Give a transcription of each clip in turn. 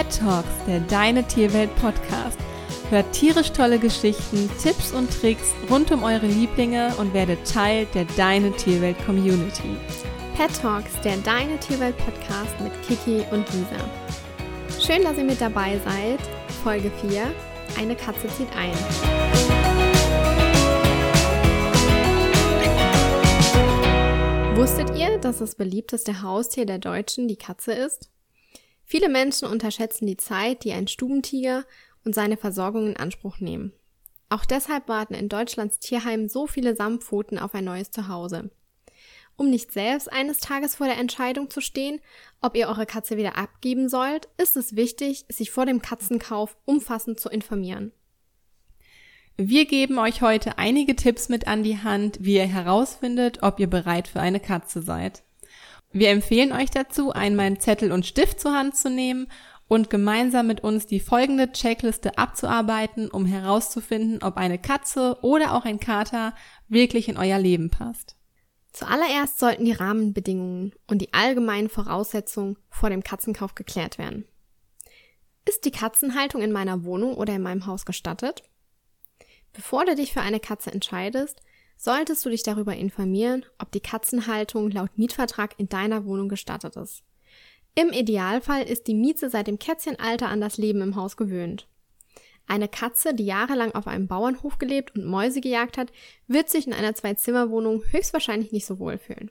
Pet Talks, der Deine Tierwelt Podcast. Hört tierisch tolle Geschichten, Tipps und Tricks rund um eure Lieblinge und werdet Teil der Deine Tierwelt Community. Pet Talks, der Deine Tierwelt Podcast mit Kiki und Lisa. Schön, dass ihr mit dabei seid. Folge 4. Eine Katze zieht ein. Wusstet ihr, dass das beliebteste Haustier der Deutschen die Katze ist? Viele Menschen unterschätzen die Zeit, die ein Stubentiger und seine Versorgung in Anspruch nehmen. Auch deshalb warten in Deutschlands Tierheimen so viele Samtpfoten auf ein neues Zuhause. Um nicht selbst eines Tages vor der Entscheidung zu stehen, ob ihr eure Katze wieder abgeben sollt, ist es wichtig, sich vor dem Katzenkauf umfassend zu informieren. Wir geben euch heute einige Tipps mit an die Hand, wie ihr herausfindet, ob ihr bereit für eine Katze seid. Wir empfehlen euch dazu, einmal einen Zettel und Stift zur Hand zu nehmen und gemeinsam mit uns die folgende Checkliste abzuarbeiten, um herauszufinden, ob eine Katze oder auch ein Kater wirklich in euer Leben passt. Zuallererst sollten die Rahmenbedingungen und die allgemeinen Voraussetzungen vor dem Katzenkauf geklärt werden. Ist die Katzenhaltung in meiner Wohnung oder in meinem Haus gestattet? Bevor du dich für eine Katze entscheidest, solltest du dich darüber informieren, ob die Katzenhaltung laut Mietvertrag in deiner Wohnung gestattet ist. Im Idealfall ist die Mieze seit dem Kätzchenalter an das Leben im Haus gewöhnt. Eine Katze, die jahrelang auf einem Bauernhof gelebt und Mäuse gejagt hat, wird sich in einer Zwei-Zimmer-Wohnung höchstwahrscheinlich nicht so wohl fühlen.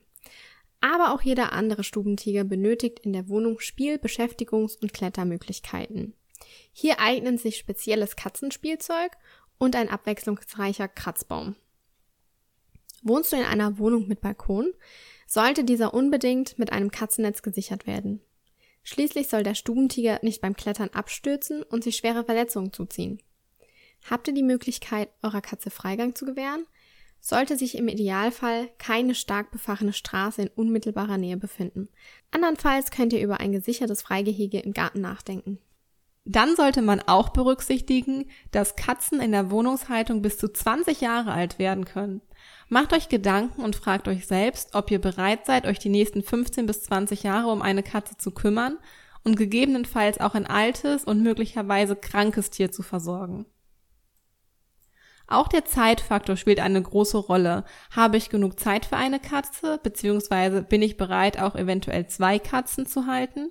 Aber auch jeder andere Stubentiger benötigt in der Wohnung Spiel-, Beschäftigungs- und Klettermöglichkeiten. Hier eignen sich spezielles Katzenspielzeug und ein abwechslungsreicher Kratzbaum. Wohnst du in einer Wohnung mit Balkon, sollte dieser unbedingt mit einem Katzennetz gesichert werden. Schließlich soll der Stubentiger nicht beim Klettern abstürzen und sich schwere Verletzungen zuziehen. Habt ihr die Möglichkeit, eurer Katze Freigang zu gewähren, sollte sich im Idealfall keine stark befahrene Straße in unmittelbarer Nähe befinden. Andernfalls könnt ihr über ein gesichertes Freigehege im Garten nachdenken. Dann sollte man auch berücksichtigen, dass Katzen in der Wohnungshaltung bis zu 20 Jahre alt werden können. Macht euch Gedanken und fragt euch selbst, ob ihr bereit seid, euch die nächsten 15 bis 20 Jahre um eine Katze zu kümmern und gegebenenfalls auch ein altes und möglicherweise krankes Tier zu versorgen. Auch der Zeitfaktor spielt eine große Rolle. Habe ich genug Zeit für eine Katze, beziehungsweise bin ich bereit, auch eventuell zwei Katzen zu halten?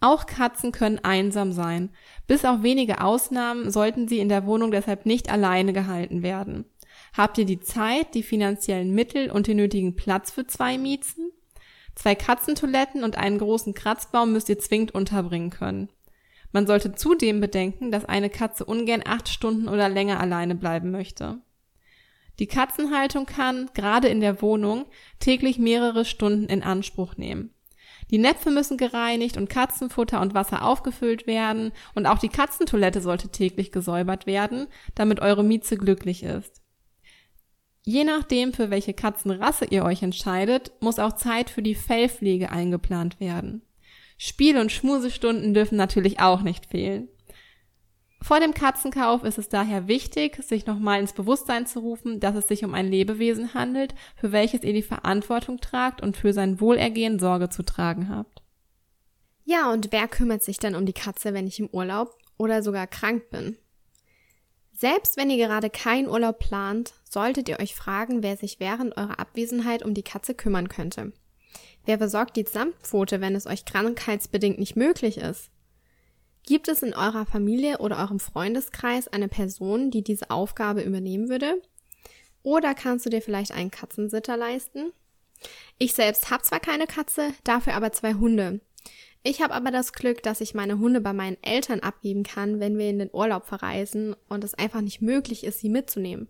Auch Katzen können einsam sein. Bis auf wenige Ausnahmen sollten sie in der Wohnung deshalb nicht alleine gehalten werden. Habt ihr die Zeit, die finanziellen Mittel und den nötigen Platz für zwei Miezen? Zwei Katzentoiletten und einen großen Kratzbaum müsst ihr zwingend unterbringen können. Man sollte zudem bedenken, dass eine Katze ungern acht Stunden oder länger alleine bleiben möchte. Die Katzenhaltung kann, gerade in der Wohnung, täglich mehrere Stunden in Anspruch nehmen. Die Näpfe müssen gereinigt und Katzenfutter und Wasser aufgefüllt werden und auch die Katzentoilette sollte täglich gesäubert werden, damit eure Mieze glücklich ist. Je nachdem, für welche Katzenrasse ihr euch entscheidet, muss auch Zeit für die Fellpflege eingeplant werden. Spiel- und Schmusestunden dürfen natürlich auch nicht fehlen. Vor dem Katzenkauf ist es daher wichtig, sich nochmal ins Bewusstsein zu rufen, dass es sich um ein Lebewesen handelt, für welches ihr die Verantwortung tragt und für sein Wohlergehen Sorge zu tragen habt. Ja, und wer kümmert sich denn um die Katze, wenn ich im Urlaub oder sogar krank bin? Selbst wenn ihr gerade keinen Urlaub plant, solltet ihr euch fragen, wer sich während eurer Abwesenheit um die Katze kümmern könnte. Wer besorgt die Samtpfote, wenn es euch krankheitsbedingt nicht möglich ist? Gibt es in eurer Familie oder eurem Freundeskreis eine Person, die diese Aufgabe übernehmen würde? Oder kannst du dir vielleicht einen Katzensitter leisten? Ich selbst habe zwar keine Katze, dafür aber zwei Hunde. Ich habe aber das Glück, dass ich meine Hunde bei meinen Eltern abgeben kann, wenn wir in den Urlaub verreisen und es einfach nicht möglich ist, sie mitzunehmen.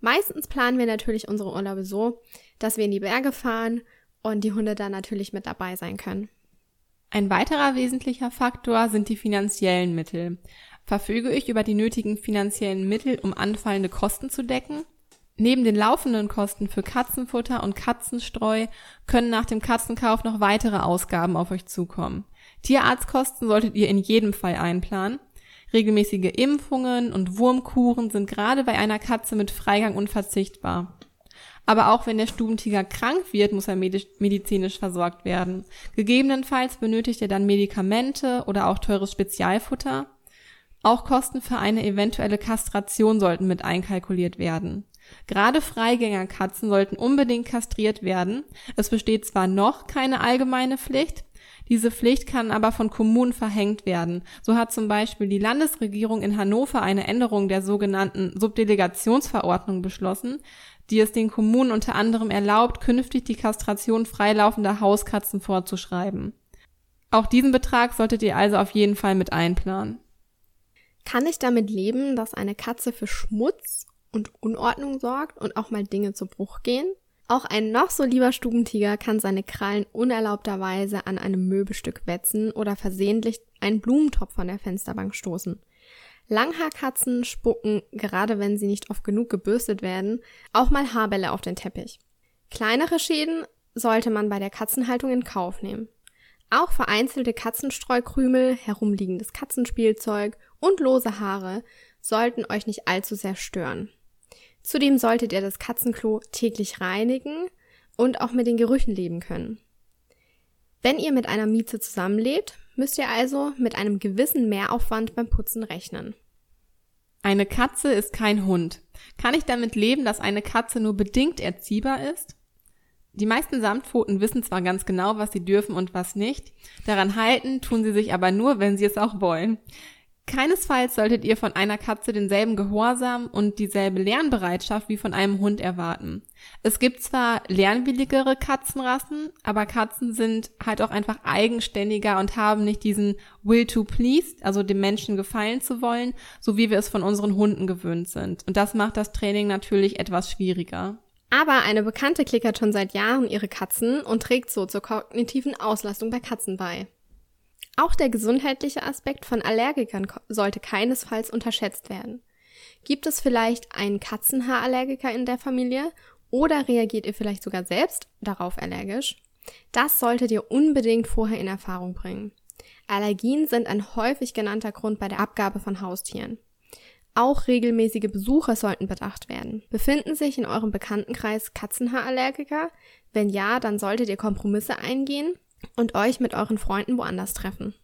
Meistens planen wir natürlich unsere Urlaube so, dass wir in die Berge fahren und die Hunde dann natürlich mit dabei sein können. Ein weiterer wesentlicher Faktor sind die finanziellen Mittel. Verfüge ich über die nötigen finanziellen Mittel, um anfallende Kosten zu decken? Neben den laufenden Kosten für Katzenfutter und Katzenstreu können nach dem Katzenkauf noch weitere Ausgaben auf euch zukommen. Tierarztkosten solltet ihr in jedem Fall einplanen. Regelmäßige Impfungen und Wurmkuren sind gerade bei einer Katze mit Freigang unverzichtbar. Aber auch wenn der Stubentiger krank wird, muss er medizinisch versorgt werden. Gegebenenfalls benötigt er dann Medikamente oder auch teures Spezialfutter. Auch Kosten für eine eventuelle Kastration sollten mit einkalkuliert werden. Gerade Freigängerkatzen sollten unbedingt kastriert werden. Es besteht zwar noch keine allgemeine Pflicht, diese Pflicht kann aber von Kommunen verhängt werden. So hat zum Beispiel die Landesregierung in Hannover eine Änderung der sogenannten Subdelegationsverordnung beschlossen, die es den Kommunen unter anderem erlaubt, künftig die Kastration freilaufender Hauskatzen vorzuschreiben. Auch diesen Betrag solltet ihr also auf jeden Fall mit einplanen. Kann ich damit leben, dass eine Katze für Schmutz und Unordnung sorgt und auch mal Dinge zu Bruch gehen? Auch ein noch so lieber Stubentiger kann seine Krallen unerlaubterweise an einem Möbelstück wetzen oder versehentlich einen Blumentopf von der Fensterbank stoßen. Langhaarkatzen spucken, gerade wenn sie nicht oft genug gebürstet werden, auch mal Haarbälle auf den Teppich. Kleinere Schäden sollte man bei der Katzenhaltung in Kauf nehmen. Auch vereinzelte Katzenstreukrümel, herumliegendes Katzenspielzeug und lose Haare sollten euch nicht allzu sehr stören. Zudem solltet ihr das Katzenklo täglich reinigen und auch mit den Gerüchen leben können. Wenn ihr mit einer Mieze zusammenlebt, müsst ihr also mit einem gewissen Mehraufwand beim Putzen rechnen. Eine Katze ist kein Hund. Kann ich damit leben, dass eine Katze nur bedingt erziehbar ist? Die meisten Samtpfoten wissen zwar ganz genau, was sie dürfen und was nicht, daran halten tun sie sich aber nur, wenn sie es auch wollen. Keinesfalls solltet ihr von einer Katze denselben Gehorsam und dieselbe Lernbereitschaft wie von einem Hund erwarten. Es gibt zwar lernwilligere Katzenrassen, aber Katzen sind halt auch einfach eigenständiger und haben nicht diesen Will to please, also dem Menschen gefallen zu wollen, so wie wir es von unseren Hunden gewöhnt sind. Und das macht das Training natürlich etwas schwieriger. Aber eine Bekannte klickert schon seit Jahren ihre Katzen und trägt so zur kognitiven Auslastung bei Katzen bei. Auch der gesundheitliche Aspekt von Allergikern sollte keinesfalls unterschätzt werden. Gibt es vielleicht einen Katzenhaarallergiker in der Familie oder reagiert ihr vielleicht sogar selbst darauf allergisch? Das solltet ihr unbedingt vorher in Erfahrung bringen. Allergien sind ein häufig genannter Grund bei der Abgabe von Haustieren. Auch regelmäßige Besucher sollten bedacht werden. Befinden sich in eurem Bekanntenkreis Katzenhaarallergiker? Wenn ja, dann solltet ihr Kompromisse eingehen und euch mit euren Freunden woanders treffen.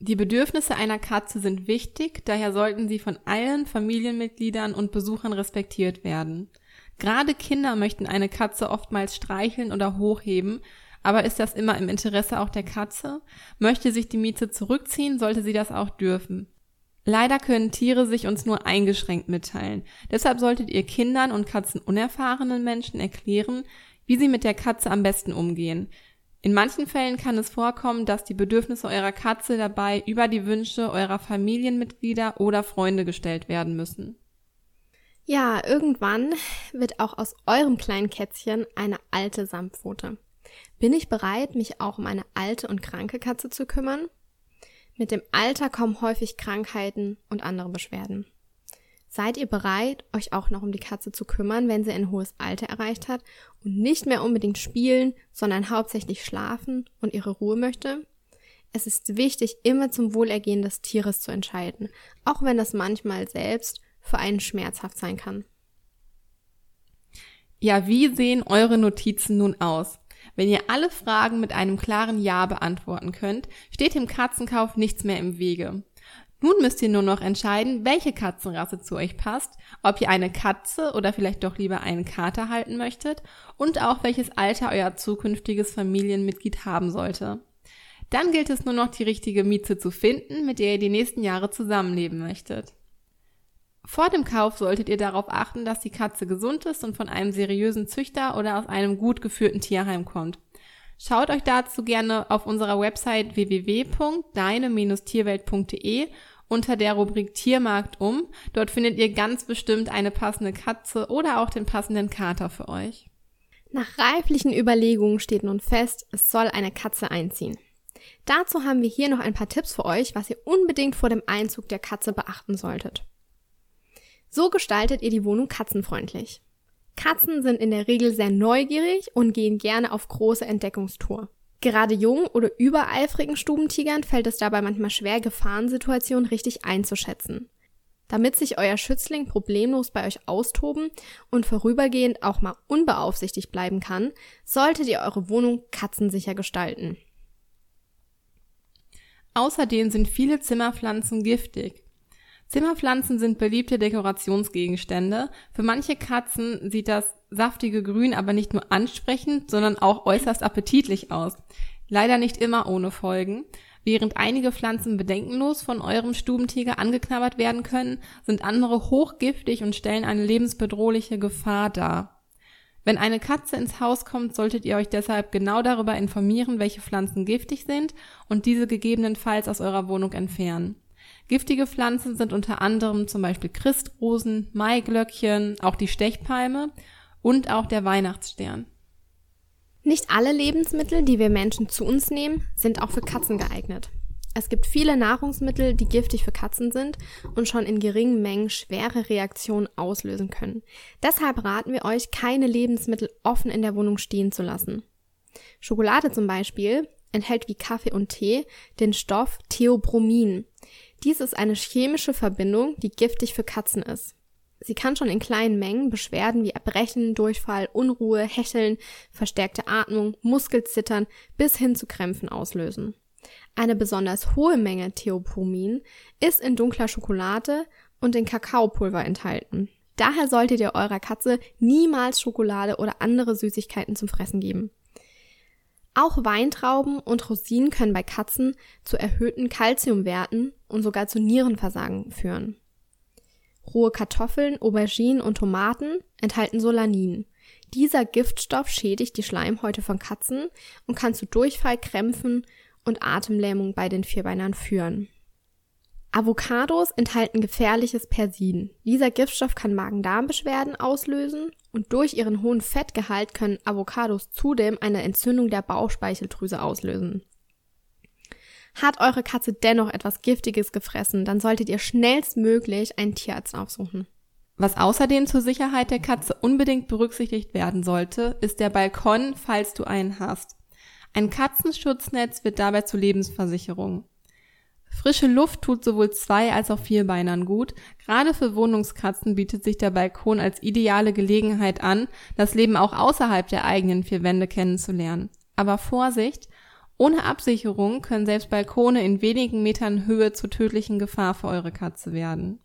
Die Bedürfnisse einer Katze sind wichtig, daher sollten sie von allen Familienmitgliedern und Besuchern respektiert werden. Gerade Kinder möchten eine Katze oftmals streicheln oder hochheben, aber ist das immer im Interesse auch der Katze? Möchte sich die Mieze zurückziehen, sollte sie das auch dürfen. Leider können Tiere sich uns nur eingeschränkt mitteilen. Deshalb solltet ihr Kindern und katzenunerfahrenen Menschen erklären, wie sie mit der Katze am besten umgehen. In manchen Fällen kann es vorkommen, dass die Bedürfnisse eurer Katze dabei über die Wünsche eurer Familienmitglieder oder Freunde gestellt werden müssen. Ja, irgendwann wird auch aus eurem kleinen Kätzchen eine alte Samtpfote. Bin ich bereit, mich auch um eine alte und kranke Katze zu kümmern? Mit dem Alter kommen häufig Krankheiten und andere Beschwerden. Seid ihr bereit, euch auch noch um die Katze zu kümmern, wenn sie ein hohes Alter erreicht hat und nicht mehr unbedingt spielen, sondern hauptsächlich schlafen und ihre Ruhe möchte? Es ist wichtig, immer zum Wohlergehen des Tieres zu entscheiden, auch wenn das manchmal selbst für einen schmerzhaft sein kann. Ja, wie sehen eure Notizen nun aus? Wenn ihr alle Fragen mit einem klaren Ja beantworten könnt, steht dem Katzenkauf nichts mehr im Wege. Nun müsst ihr nur noch entscheiden, welche Katzenrasse zu euch passt, ob ihr eine Katze oder vielleicht doch lieber einen Kater halten möchtet und auch welches Alter euer zukünftiges Familienmitglied haben sollte. Dann gilt es nur noch die richtige Mieze zu finden, mit der ihr die nächsten Jahre zusammenleben möchtet. Vor dem Kauf solltet ihr darauf achten, dass die Katze gesund ist und von einem seriösen Züchter oder aus einem gut geführten Tierheim kommt. Schaut euch dazu gerne auf unserer Website www.deine-tierwelt.de unter der Rubrik Tiermarkt um. Dort findet ihr ganz bestimmt eine passende Katze oder auch den passenden Kater für euch. Nach reiflichen Überlegungen steht nun fest, es soll eine Katze einziehen. Dazu haben wir hier noch ein paar Tipps für euch, was ihr unbedingt vor dem Einzug der Katze beachten solltet. So gestaltet ihr die Wohnung katzenfreundlich. Katzen sind in der Regel sehr neugierig und gehen gerne auf große Entdeckungstour. Gerade jungen oder übereifrigen Stubentigern fällt es dabei manchmal schwer, Gefahrensituationen richtig einzuschätzen. Damit sich euer Schützling problemlos bei euch austoben und vorübergehend auch mal unbeaufsichtigt bleiben kann, solltet ihr eure Wohnung katzensicher gestalten. Außerdem sind viele Zimmerpflanzen giftig. Zimmerpflanzen sind beliebte Dekorationsgegenstände. Für manche Katzen sieht das saftige Grün aber nicht nur ansprechend, sondern auch äußerst appetitlich aus. Leider nicht immer ohne Folgen. Während einige Pflanzen bedenkenlos von eurem Stubentiger angeknabbert werden können, sind andere hochgiftig und stellen eine lebensbedrohliche Gefahr dar. Wenn eine Katze ins Haus kommt, solltet ihr euch deshalb genau darüber informieren, welche Pflanzen giftig sind und diese gegebenenfalls aus eurer Wohnung entfernen. Giftige Pflanzen sind unter anderem zum Beispiel Christrosen, Maiglöckchen, auch die Stechpalme und auch der Weihnachtsstern. Nicht alle Lebensmittel, die wir Menschen zu uns nehmen, sind auch für Katzen geeignet. Es gibt viele Nahrungsmittel, die giftig für Katzen sind und schon in geringen Mengen schwere Reaktionen auslösen können. Deshalb raten wir euch, keine Lebensmittel offen in der Wohnung stehen zu lassen. Schokolade zum Beispiel enthält wie Kaffee und Tee den Stoff Theobromin. Dies ist eine chemische Verbindung, die giftig für Katzen ist. Sie kann schon in kleinen Mengen Beschwerden wie Erbrechen, Durchfall, Unruhe, Hecheln, verstärkte Atmung, Muskelzittern bis hin zu Krämpfen auslösen. Eine besonders hohe Menge Theopomin ist in dunkler Schokolade und in Kakaopulver enthalten. Daher solltet ihr eurer Katze niemals Schokolade oder andere Süßigkeiten zum Fressen geben. Auch Weintrauben und Rosinen können bei Katzen zu erhöhten Kalziumwerten und sogar zu Nierenversagen führen. Rohe Kartoffeln, Auberginen und Tomaten enthalten Solanin. Dieser Giftstoff schädigt die Schleimhäute von Katzen und kann zu Durchfall, Krämpfen und Atemlähmung bei den Vierbeinern führen. Avocados enthalten gefährliches Persin. Dieser Giftstoff kann Magen-Darm-Beschwerden auslösen und durch ihren hohen Fettgehalt können Avocados zudem eine Entzündung der Bauchspeicheldrüse auslösen. Hat eure Katze dennoch etwas Giftiges gefressen, dann solltet ihr schnellstmöglich einen Tierarzt aufsuchen. Was außerdem zur Sicherheit der Katze unbedingt berücksichtigt werden sollte, ist der Balkon, falls du einen hast. Ein Katzenschutznetz wird dabei zur Lebensversicherung. Frische Luft tut sowohl zwei als auch vierbeinern gut. Gerade für Wohnungskatzen bietet sich der Balkon als ideale Gelegenheit an, das Leben auch außerhalb der eigenen vier Wände kennenzulernen. Aber Vorsicht! Ohne Absicherung können selbst Balkone in wenigen Metern Höhe zur tödlichen Gefahr für eure Katze werden.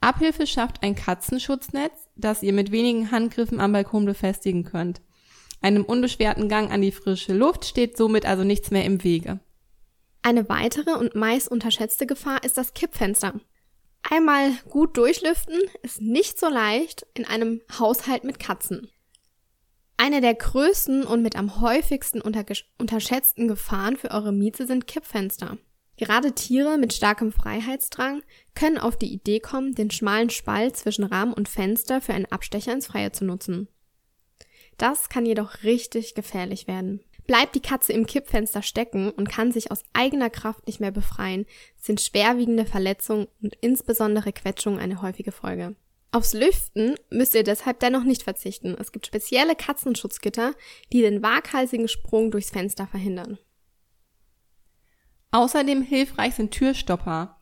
Abhilfe schafft ein Katzenschutznetz, das ihr mit wenigen Handgriffen am Balkon befestigen könnt. Einem unbeschwerten Gang an die frische Luft steht somit also nichts mehr im Wege. Eine weitere und meist unterschätzte Gefahr ist das Kippfenster. Einmal gut durchlüften ist nicht so leicht in einem Haushalt mit Katzen. Eine der größten und mit am häufigsten unterschätzten Gefahren für eure Miete sind Kippfenster. Gerade Tiere mit starkem Freiheitsdrang können auf die Idee kommen, den schmalen Spalt zwischen Rahmen und Fenster für einen Abstecher ins Freie zu nutzen. Das kann jedoch richtig gefährlich werden. Bleibt die Katze im Kippfenster stecken und kann sich aus eigener Kraft nicht mehr befreien, sind schwerwiegende Verletzungen und insbesondere Quetschungen eine häufige Folge. Aufs Lüften müsst ihr deshalb dennoch nicht verzichten. Es gibt spezielle Katzenschutzgitter, die den waghalsigen Sprung durchs Fenster verhindern. Außerdem hilfreich sind Türstopper.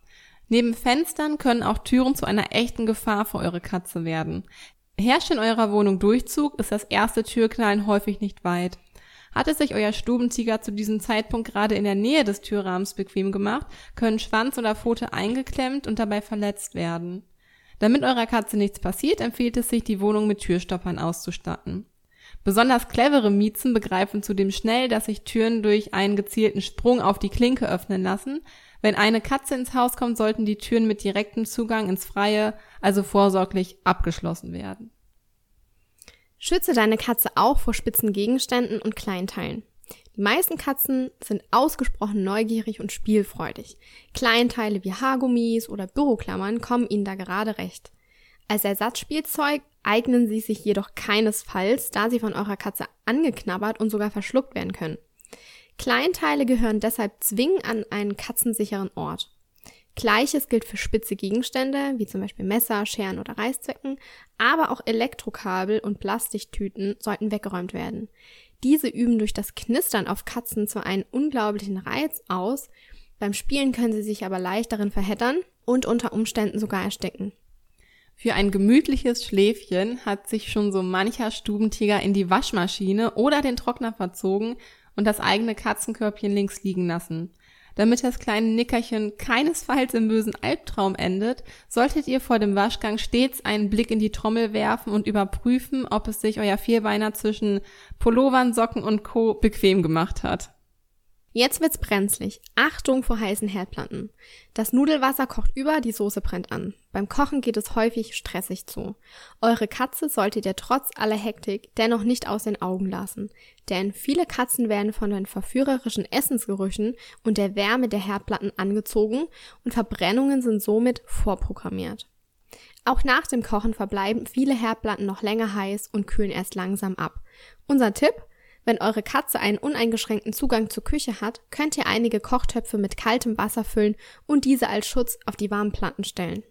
Neben Fenstern können auch Türen zu einer echten Gefahr für eure Katze werden. Herrscht in eurer Wohnung Durchzug, ist das erste Türknallen häufig nicht weit. Hat es sich euer Stubentiger zu diesem Zeitpunkt gerade in der Nähe des Türrahmens bequem gemacht, können Schwanz oder Pfote eingeklemmt und dabei verletzt werden. Damit eurer Katze nichts passiert, empfiehlt es sich, die Wohnung mit Türstoppern auszustatten. Besonders clevere Miezen begreifen zudem schnell, dass sich Türen durch einen gezielten Sprung auf die Klinke öffnen lassen. Wenn eine Katze ins Haus kommt, sollten die Türen mit direktem Zugang ins Freie, also vorsorglich, abgeschlossen werden. Schütze deine Katze auch vor spitzen Gegenständen und Kleinteilen. Die meisten Katzen sind ausgesprochen neugierig und spielfreudig. Kleinteile wie Haargummis oder Büroklammern kommen ihnen da gerade recht. Als Ersatzspielzeug eignen sie sich jedoch keinesfalls, da sie von eurer Katze angeknabbert und sogar verschluckt werden können. Kleinteile gehören deshalb zwingend an einen katzensicheren Ort. Gleiches gilt für spitze Gegenstände, wie zum Beispiel Messer, Scheren oder Reißzwecken, aber auch Elektrokabel und Plastiktüten sollten weggeräumt werden. Diese üben durch das Knistern auf Katzen zwar einen unglaublichen Reiz aus, beim Spielen können sie sich aber leicht darin verheddern und unter Umständen sogar ersticken. Für ein gemütliches Schläfchen hat sich schon so mancher Stubentiger in die Waschmaschine oder den Trockner verzogen und das eigene Katzenkörbchen links liegen lassen. Damit das kleine Nickerchen keinesfalls im bösen Albtraum endet, solltet ihr vor dem Waschgang stets einen Blick in die Trommel werfen und überprüfen, ob es sich euer Vierbeiner zwischen Pullovern, Socken und Co. bequem gemacht hat. Jetzt wird's brenzlig. Achtung vor heißen Herdplatten. Das Nudelwasser kocht über, die Soße brennt an. Beim Kochen geht es häufig stressig zu. Eure Katze solltet ihr trotz aller Hektik dennoch nicht aus den Augen lassen. Denn viele Katzen werden von den verführerischen Essensgerüchen und der Wärme der Herdplatten angezogen und Verbrennungen sind somit vorprogrammiert. Auch nach dem Kochen verbleiben viele Herdplatten noch länger heiß und kühlen erst langsam ab. Unser Tipp? Wenn eure Katze einen uneingeschränkten Zugang zur Küche hat, könnt ihr einige Kochtöpfe mit kaltem Wasser füllen und diese als Schutz auf die warmen Platten stellen.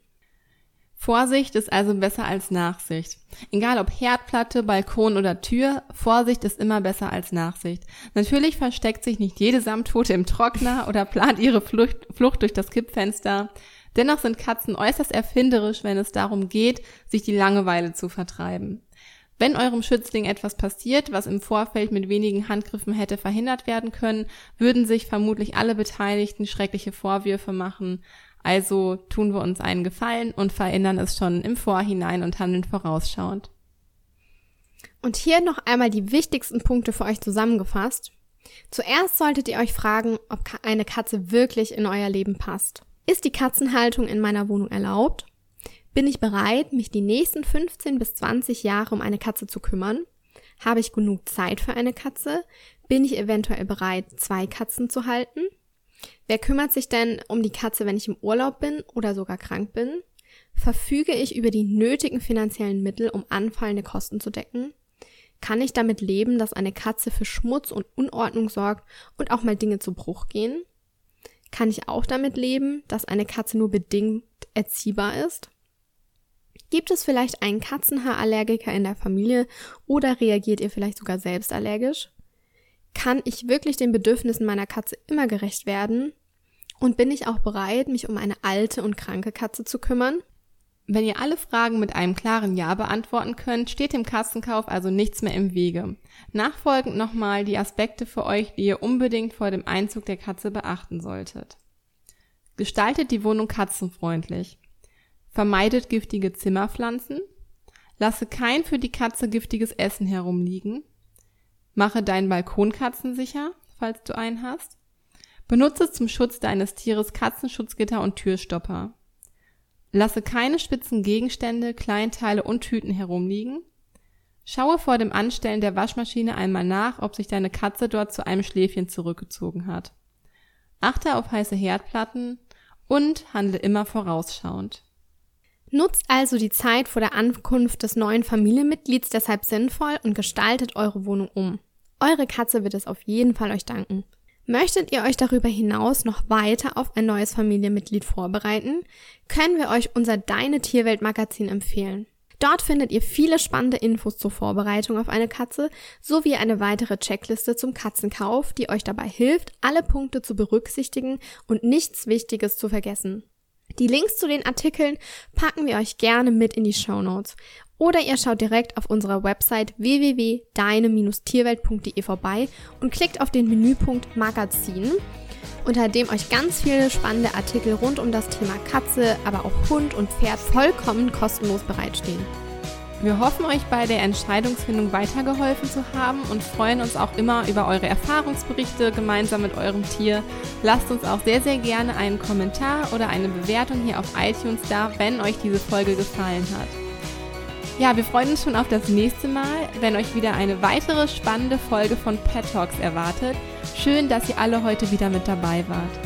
Vorsicht ist also besser als Nachsicht. Egal ob Herdplatte, Balkon oder Tür, Vorsicht ist immer besser als Nachsicht. Natürlich versteckt sich nicht jede Samtpfote im Trockner oder plant ihre Flucht, Flucht durch das Kippfenster. Dennoch sind Katzen äußerst erfinderisch, wenn es darum geht, sich die Langeweile zu vertreiben. Wenn eurem Schützling etwas passiert, was im Vorfeld mit wenigen Handgriffen hätte verhindert werden können, würden sich vermutlich alle Beteiligten schreckliche Vorwürfe machen. Also tun wir uns einen Gefallen und verändern es schon im Vorhinein und handeln vorausschauend. Und hier noch einmal die wichtigsten Punkte für euch zusammengefasst. Zuerst solltet ihr euch fragen, ob eine Katze wirklich in euer Leben passt. Ist die Katzenhaltung in meiner Wohnung erlaubt? Bin ich bereit, mich die nächsten 15 bis 20 Jahre um eine Katze zu kümmern? Habe ich genug Zeit für eine Katze? Bin ich eventuell bereit, zwei Katzen zu halten? Wer kümmert sich denn um die Katze, wenn ich im Urlaub bin oder sogar krank bin? Verfüge ich über die nötigen finanziellen Mittel, um anfallende Kosten zu decken? Kann ich damit leben, dass eine Katze für Schmutz und Unordnung sorgt und auch mal Dinge zu Bruch gehen? Kann ich auch damit leben, dass eine Katze nur bedingt erziehbar ist? Gibt es vielleicht einen Katzenhaarallergiker in der Familie oder reagiert ihr vielleicht sogar selbst allergisch? Kann ich wirklich den Bedürfnissen meiner Katze immer gerecht werden? Und bin ich auch bereit, mich um eine alte und kranke Katze zu kümmern? Wenn ihr alle Fragen mit einem klaren Ja beantworten könnt, steht dem Katzenkauf also nichts mehr im Wege. Nachfolgend nochmal die Aspekte für euch, die ihr unbedingt vor dem Einzug der Katze beachten solltet. Gestaltet die Wohnung katzenfreundlich. Vermeidet giftige Zimmerpflanzen. Lasse kein für die Katze giftiges Essen herumliegen. Mache deinen Balkon katzensicher, falls du einen hast. Benutze zum Schutz deines Tieres Katzenschutzgitter und Türstopper. Lasse keine spitzen Gegenstände, Kleinteile und Tüten herumliegen. Schaue vor dem Anstellen der Waschmaschine einmal nach, ob sich deine Katze dort zu einem Schläfchen zurückgezogen hat. Achte auf heiße Herdplatten und handle immer vorausschauend. Nutzt also die Zeit vor der Ankunft des neuen Familienmitglieds deshalb sinnvoll und gestaltet eure Wohnung um. Eure Katze wird es auf jeden Fall euch danken. Möchtet ihr euch darüber hinaus noch weiter auf ein neues Familienmitglied vorbereiten, können wir euch unser Deine Tierwelt Magazin empfehlen. Dort findet ihr viele spannende Infos zur Vorbereitung auf eine Katze sowie eine weitere Checkliste zum Katzenkauf, die euch dabei hilft, alle Punkte zu berücksichtigen und nichts Wichtiges zu vergessen. Die Links zu den Artikeln packen wir euch gerne mit in die Show Notes. Oder ihr schaut direkt auf unserer Website www.deine-tierwelt.de vorbei und klickt auf den Menüpunkt Magazin, unter dem euch ganz viele spannende Artikel rund um das Thema Katze, aber auch Hund und Pferd vollkommen kostenlos bereitstehen. Wir hoffen, euch bei der Entscheidungsfindung weitergeholfen zu haben und freuen uns auch immer über eure Erfahrungsberichte gemeinsam mit eurem Tier. Lasst uns auch sehr, sehr gerne einen Kommentar oder eine Bewertung hier auf iTunes da, wenn euch diese Folge gefallen hat. Ja, wir freuen uns schon auf das nächste Mal, wenn euch wieder eine weitere spannende Folge von Pet Talks erwartet. Schön, dass ihr alle heute wieder mit dabei wart.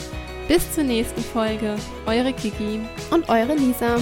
Bis zur nächsten Folge, eure Kiki und eure Lisa.